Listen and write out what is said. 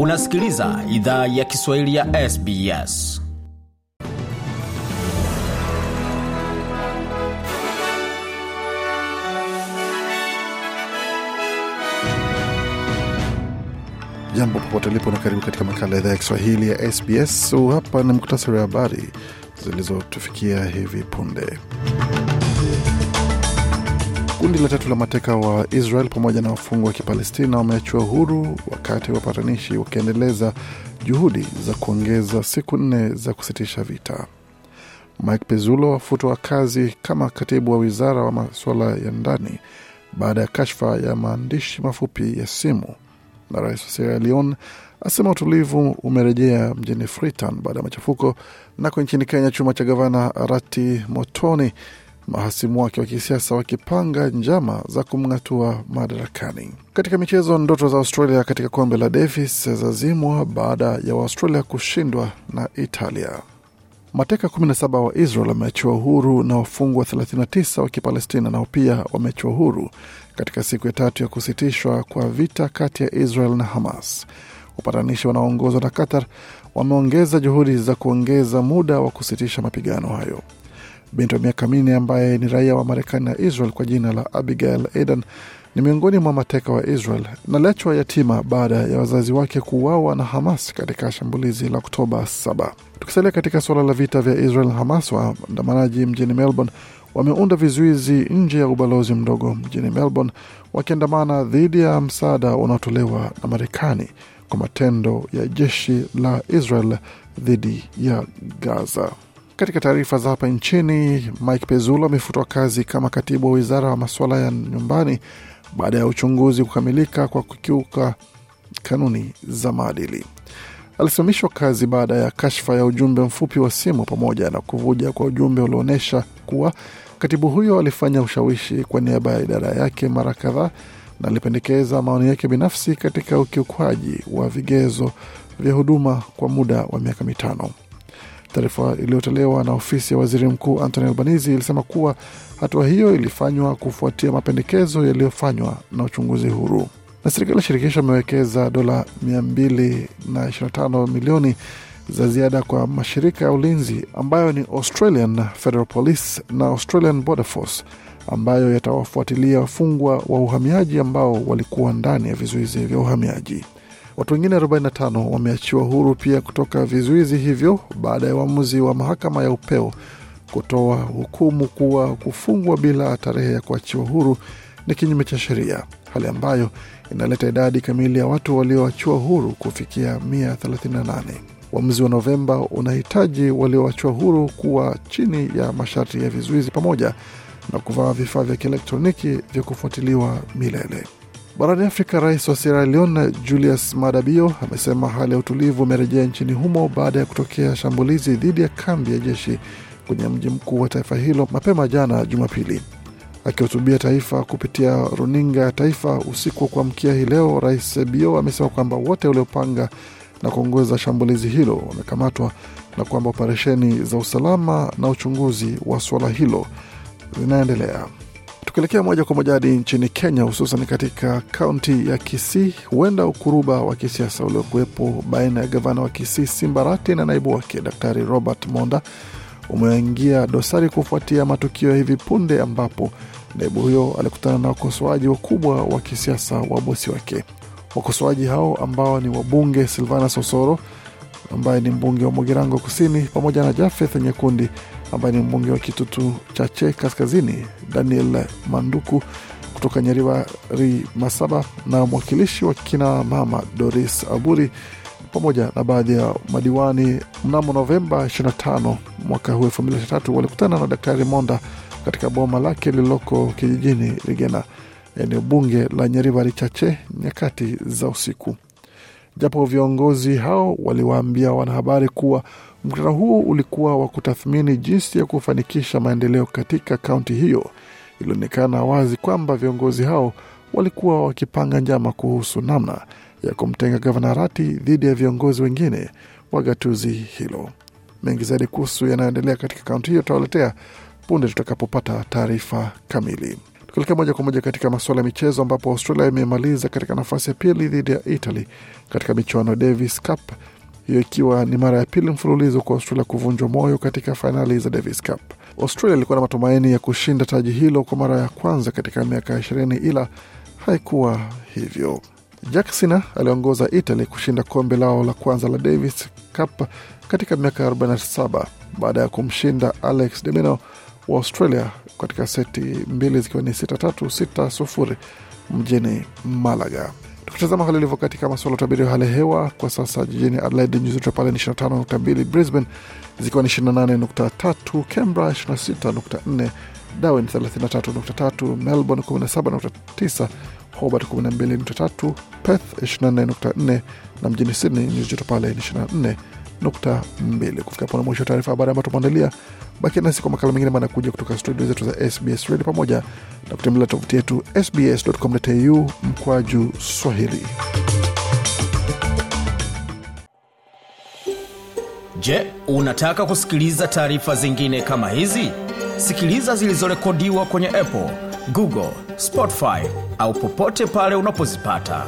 Unasikiliza idhaa ya Kiswahili ya SBS. Jambo popote lipo na karibu katika makala ya idhaa ya Kiswahili ya SBS. So, hapa ni muktasari wa habari zilizotufikia hivi punde. Kundi la tatu la mateka wa Israel pamoja na wafungwa wa Kipalestina wameachiwa huru wakati wapatanishi wakiendeleza juhudi za kuongeza siku nne za kusitisha vita. Mike Pezulo afutwa kazi kama katibu wa wizara wa masuala ya ndani baada ya kashfa ya maandishi mafupi ya simu, na rais wa Sierra Leone asema utulivu umerejea mjini Freetown baada ya machafuko. Nako nchini Kenya, chuma cha gavana Arati Motoni mahasimu wake wa kisiasa wakipanga njama za kumng'atua madarakani. Katika michezo, ndoto za Australia katika kombe la Davis zazimwa baada ya Waaustralia kushindwa na Italia. Mateka 17 wa Israel wameachiwa huru na wafungwa 39 wa Kipalestina nao pia wameachiwa huru katika siku ya tatu ya kusitishwa kwa vita kati ya Israel na Hamas. Wapatanishi wanaoongozwa na Qatar wameongeza juhudi za kuongeza muda wa kusitisha mapigano hayo. Binti wa miaka minne ambaye ni raia wa Marekani na Israel kwa jina la Abigail Eden ni miongoni mwa mateka wa Israel na lechwa yatima baada ya wazazi wake kuuawa na Hamas katika shambulizi la Oktoba 7. Tukisalia katika suala la vita vya Israel na Hamas, waandamanaji mjini Melbourne wameunda vizuizi nje ya ubalozi mdogo mjini Melbourne wakiandamana dhidi ya msaada unaotolewa na Marekani kwa matendo ya jeshi la Israel dhidi ya Gaza. Katika taarifa za hapa nchini, Mike Pezulo amefutwa kazi kama katibu wa wizara wa masuala ya nyumbani baada ya uchunguzi kukamilika kwa kukiuka kanuni za maadili. Alisimamishwa kazi baada ya kashfa ya ujumbe mfupi wa simu pamoja na kuvuja kwa ujumbe ulioonyesha kuwa katibu huyo alifanya ushawishi kwa niaba ya idara yake mara kadhaa na alipendekeza maoni yake binafsi katika ukiukwaji wa vigezo vya huduma kwa muda wa miaka mitano. Taarifa iliyotolewa na ofisi ya waziri mkuu Anthony Albanese ilisema kuwa hatua hiyo ilifanywa kufuatia mapendekezo yaliyofanywa na uchunguzi huru. Na serikali ya shirikisho imewekeza dola 225 milioni za ziada kwa mashirika ya ulinzi ambayo ni Australian Federal Police na Australian Border Force ambayo yatawafuatilia wafungwa wa uhamiaji ambao walikuwa ndani ya vizuizi vya uhamiaji. Watu wengine 45 wameachiwa huru pia kutoka vizuizi hivyo baada ya uamuzi wa mahakama ya upeo kutoa hukumu kuwa kufungwa bila tarehe ya kuachiwa huru ni kinyume cha sheria, hali ambayo inaleta idadi kamili ya watu walioachiwa huru kufikia 138. Uamuzi wa Novemba unahitaji walioachiwa huru kuwa chini ya masharti ya vizuizi pamoja na kuvaa vifaa vya kielektroniki vya kufuatiliwa milele. Barani Afrika, rais wa Sierra Leone Julius Madabio amesema hali ya utulivu umerejea nchini humo baada ya kutokea shambulizi dhidi ya kambi ya jeshi kwenye mji mkuu wa taifa hilo mapema jana Jumapili. Akihutubia taifa kupitia runinga ya taifa usiku wa kuamkia hii leo, rais Bio amesema kwamba wote waliopanga na kuongoza shambulizi hilo wamekamatwa na kwamba operesheni za usalama na uchunguzi wa suala hilo zinaendelea. Tukielekea moja kwa moja hadi nchini Kenya, hususan katika kaunti ya Kisii, huenda ukuruba wa kisiasa uliokuwepo baina ya gavana wa Kisii Simbarati na naibu wake Daktari Robert Monda umeingia dosari kufuatia matukio ya hivi punde ambapo naibu huyo alikutana na wakosoaji wakubwa wa kisiasa wa bosi wake. Wakosoaji hao ambao ni wabunge Silvana Sosoro ambaye ni mbunge wa Mugirango Kusini pamoja na Jafeth Nyekundi ambaye ni mbunge wa Kitutu Chache Kaskazini, Daniel Manduku kutoka Nyeriwari Masaba na mwakilishi wa kina mama Doris Aburi pamoja na baadhi ya madiwani mnamo Novemba 25 mwaka huu 2023 walikutana na Daktari Monda katika boma lake lililoko kijijini Rigena, eneo bunge la Nyeriwari Chache nyakati za usiku. Japo viongozi hao waliwaambia wanahabari kuwa mkutano huo ulikuwa wa kutathmini jinsi ya kufanikisha maendeleo katika kaunti hiyo, ilionekana wazi kwamba viongozi hao walikuwa wakipanga njama kuhusu namna ya kumtenga gavana Rati dhidi ya viongozi wengine wa gatuzi hilo. Mengi zaidi kuhusu yanayoendelea katika kaunti hiyo tutawaletea punde tutakapopata taarifa kamili. Tukielekea moja kwa moja katika masuala ya michezo, ambapo Australia imemaliza katika nafasi ya pili dhidi ya Italy katika michuano ya Davis Cup, hiyo ikiwa ni mara ya pili mfululizo kwa Australia kuvunjwa moyo katika fainali za Davis Cup. Australia ilikuwa na matumaini ya kushinda taji hilo kwa mara ya kwanza katika miaka ishirini, ila haikuwa hivyo. Jack Sina aliongoza Italy kushinda kombe lao la kwanza la Davis Cup katika miaka 47 baada ya kumshinda Alex de Minaur wa Australia katika seti mbili zikiwa ni sita tatu sita sufuri mjini Malaga. Tukitazama hali ilivyo katika masuala utabiri wa hali ya hewa kwa sasa, jijini Adelaide nyuzi joto pale ni 25.2, Brisbane zikiwa ni 28.3, Canberra 26.4, Darwin 33.3, Melbourne 17.9, Hobart 12.3, Perth 24.4 na mjini Sydney nyuzi joto pale ni 24 nukta mbili. Kufika hapo mwisho wa taarifa habari ambayo tumeandalia. Bakia nasi kwa makala mengine manakuja kutoka studio zetu za SBS Radio pamoja na kutembelea tovuti yetu sbs.com.au mkwaju Swahili. Je, unataka kusikiliza taarifa zingine kama hizi? Sikiliza zilizorekodiwa kwenye Apple, Google, Spotify au popote pale unapozipata.